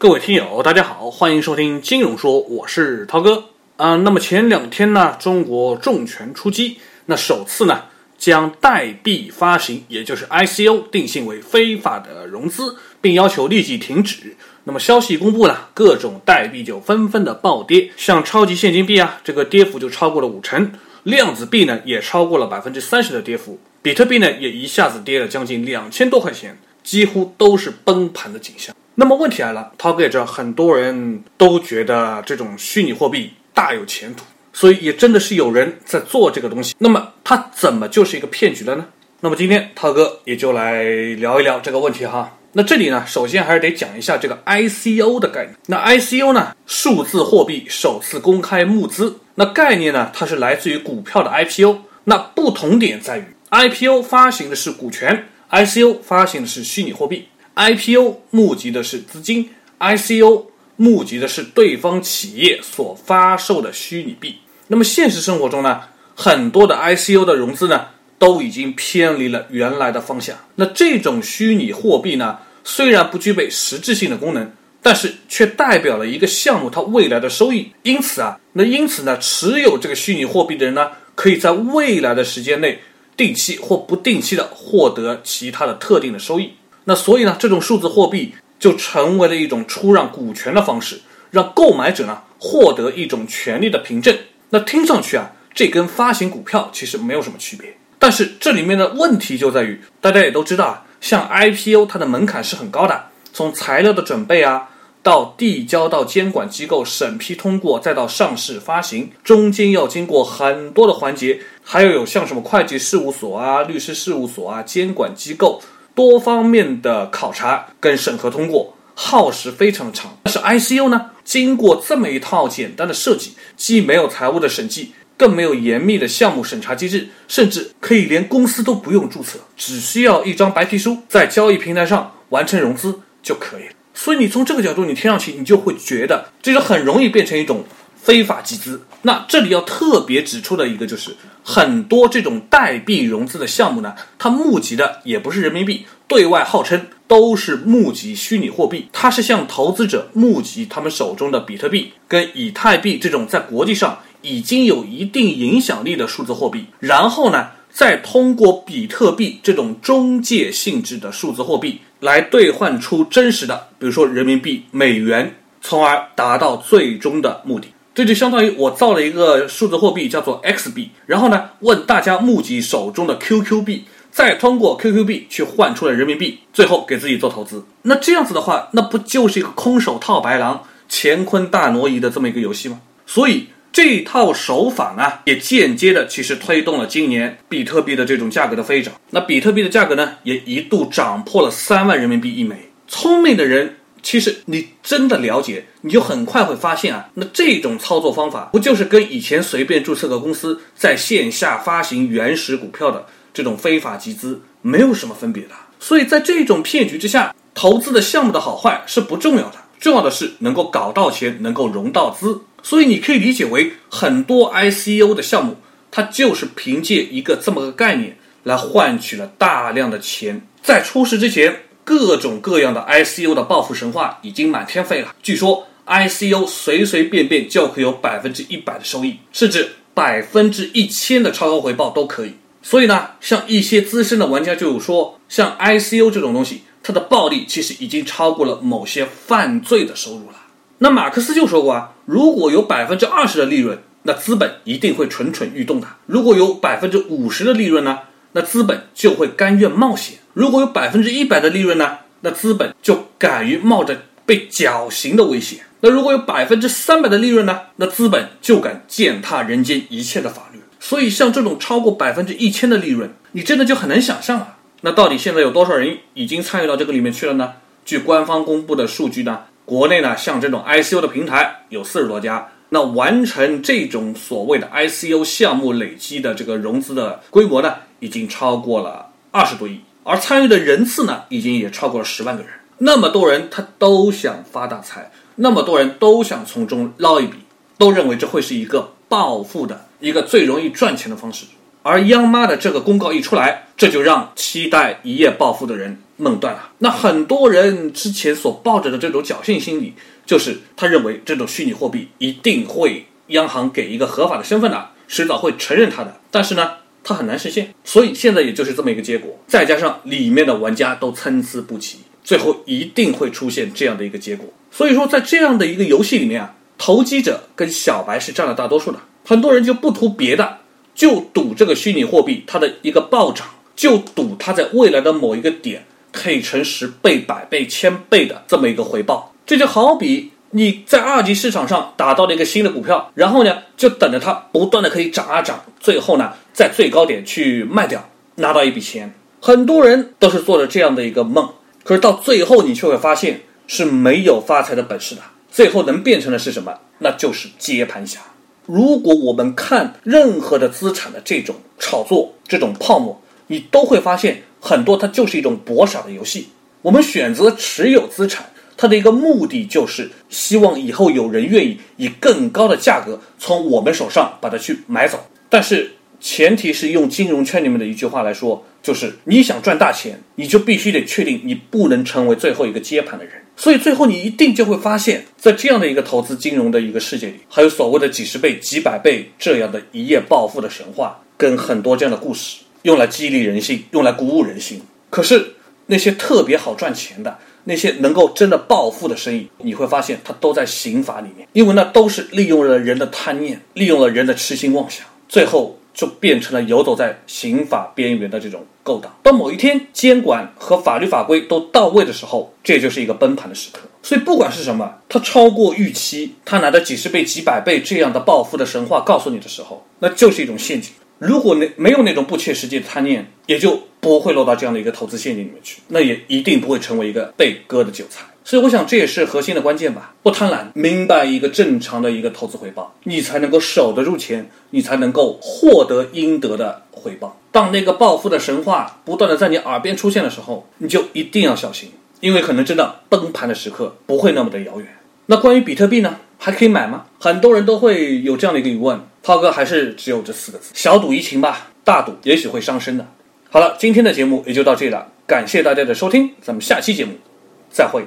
各位听友，大家好，欢迎收听金融说，我是涛哥啊。那么前两天呢，中国重拳出击，那首次呢将代币发行，也就是 ICO 定性为非法的融资，并要求立即停止。那么消息公布了，各种代币就纷纷的暴跌，像超级现金币啊，这个跌幅就超过了五成；量子币呢也超过了百分之三十的跌幅，比特币呢也一下子跌了将近两千多块钱，几乎都是崩盘的景象。那么问题来了，涛哥也知道很多人都觉得这种虚拟货币大有前途，所以也真的是有人在做这个东西。那么它怎么就是一个骗局了呢？那么今天涛哥也就来聊一聊这个问题哈。那这里呢，首先还是得讲一下这个 ICO 的概念。那 ICO 呢，数字货币首次公开募资。那概念呢，它是来自于股票的 IPO。那不同点在于，IPO 发行的是股权，ICO 发行的是虚拟货币。IPO 募集的是资金，ICO 募集的是对方企业所发售的虚拟币。那么现实生活中呢，很多的 ICO 的融资呢，都已经偏离了原来的方向。那这种虚拟货币呢？虽然不具备实质性的功能，但是却代表了一个项目它未来的收益。因此啊，那因此呢，持有这个虚拟货币的人呢，可以在未来的时间内定期或不定期的获得其他的特定的收益。那所以呢，这种数字货币就成为了一种出让股权的方式，让购买者呢获得一种权利的凭证。那听上去啊，这跟发行股票其实没有什么区别。但是这里面的问题就在于，大家也都知道啊。像 IPO，它的门槛是很高的，从材料的准备啊，到递交到监管机构审批通过，再到上市发行，中间要经过很多的环节，还要有像什么会计事务所啊、律师事务所啊、监管机构多方面的考察跟审核通过，耗时非常长。但是 I C U 呢，经过这么一套简单的设计，既没有财务的审计。更没有严密的项目审查机制，甚至可以连公司都不用注册，只需要一张白皮书，在交易平台上完成融资就可以了。所以你从这个角度，你听上去你就会觉得这就很容易变成一种非法集资。那这里要特别指出的一个就是，很多这种代币融资的项目呢，它募集的也不是人民币，对外号称都是募集虚拟货币，它是向投资者募集他们手中的比特币跟以太币这种在国际上。已经有一定影响力的数字货币，然后呢，再通过比特币这种中介性质的数字货币来兑换出真实的，比如说人民币、美元，从而达到最终的目的。这就相当于我造了一个数字货币，叫做 X 币，然后呢，问大家募集手中的 QQ 币，再通过 QQ 币去换出了人民币，最后给自己做投资。那这样子的话，那不就是一个空手套白狼、乾坤大挪移的这么一个游戏吗？所以。这套手法呢，也间接的其实推动了今年比特币的这种价格的飞涨。那比特币的价格呢，也一度涨破了三万人民币一枚。聪明的人，其实你真的了解，你就很快会发现啊，那这种操作方法不就是跟以前随便注册个公司在线下发行原始股票的这种非法集资没有什么分别的？所以在这种骗局之下，投资的项目的好坏是不重要的，重要的是能够搞到钱，能够融到资。所以你可以理解为，很多 ICO 的项目，它就是凭借一个这么个概念来换取了大量的钱。在出事之前，各种各样的 ICO 的暴富神话已经满天飞了。据说 ICO 随随便便就可以有百分之一百的收益，甚至百分之一千的超高回报都可以。所以呢，像一些资深的玩家就有说，像 ICO 这种东西，它的暴利其实已经超过了某些犯罪的收入了。那马克思就说过啊，如果有百分之二十的利润，那资本一定会蠢蠢欲动的；如果有百分之五十的利润呢，那资本就会甘愿冒险；如果有百分之一百的利润呢，那资本就敢于冒着被绞刑的危险；那如果有百分之三百的利润呢，那资本就敢践踏人间一切的法律。所以，像这种超过百分之一千的利润，你真的就很难想象啊。那到底现在有多少人已经参与到这个里面去了呢？据官方公布的数据呢？国内呢，像这种 ICO 的平台有四十多家，那完成这种所谓的 ICO 项目累积的这个融资的规模呢，已经超过了二十多亿，而参与的人次呢，已经也超过了十万个人。那么多人他都想发大财，那么多人都想从中捞一笔，都认为这会是一个暴富的一个最容易赚钱的方式。而央妈的这个公告一出来，这就让期待一夜暴富的人梦断了。那很多人之前所抱着的这种侥幸心理，就是他认为这种虚拟货币一定会央行给一个合法的身份的，迟早会承认它的。但是呢，它很难实现，所以现在也就是这么一个结果。再加上里面的玩家都参差不齐，最后一定会出现这样的一个结果。所以说，在这样的一个游戏里面啊，投机者跟小白是占了大多数的。很多人就不图别的，就赌这个虚拟货币它的一个暴涨，就赌它在未来的某一个点可以成十倍、百倍、千倍的这么一个回报。这就好比你在二级市场上打到了一个新的股票，然后呢，就等着它不断的可以涨啊涨，最后呢，在最高点去卖掉，拿到一笔钱。很多人都是做着这样的一个梦，可是到最后你却会发现是没有发财的本事的。最后能变成的是什么？那就是接盘侠。如果我们看任何的资产的这种炒作、这种泡沫，你都会发现很多它就是一种博傻的游戏。我们选择持有资产，它的一个目的就是希望以后有人愿意以更高的价格从我们手上把它去买走。但是前提是用金融圈里面的一句话来说，就是你想赚大钱，你就必须得确定你不能成为最后一个接盘的人。所以最后你一定就会发现，在这样的一个投资金融的一个世界里，还有所谓的几十倍、几百倍这样的一夜暴富的神话，跟很多这样的故事，用来激励人心，用来鼓舞人心。可是那些特别好赚钱的，那些能够真的暴富的生意，你会发现它都在刑法里面，因为那都是利用了人的贪念，利用了人的痴心妄想，最后。就变成了游走在刑法边缘的这种勾当。当某一天监管和法律法规都到位的时候，这就是一个崩盘的时刻。所以不管是什么，它超过预期，它拿着几十倍、几百倍这样的暴富的神话告诉你的时候，那就是一种陷阱。如果那没有那种不切实际的贪念，也就不会落到这样的一个投资陷阱里面去，那也一定不会成为一个被割的韭菜。所以我想这也是核心的关键吧。不贪婪，明白一个正常的一个投资回报，你才能够守得住钱，你才能够获得应得的回报。当那个暴富的神话不断的在你耳边出现的时候，你就一定要小心，因为可能真的崩盘的时刻不会那么的遥远。那关于比特币呢，还可以买吗？很多人都会有这样的一个疑问。涛哥还是只有这四个字：小赌怡情吧，大赌也许会伤身的。好了，今天的节目也就到这里了，感谢大家的收听，咱们下期节目再会。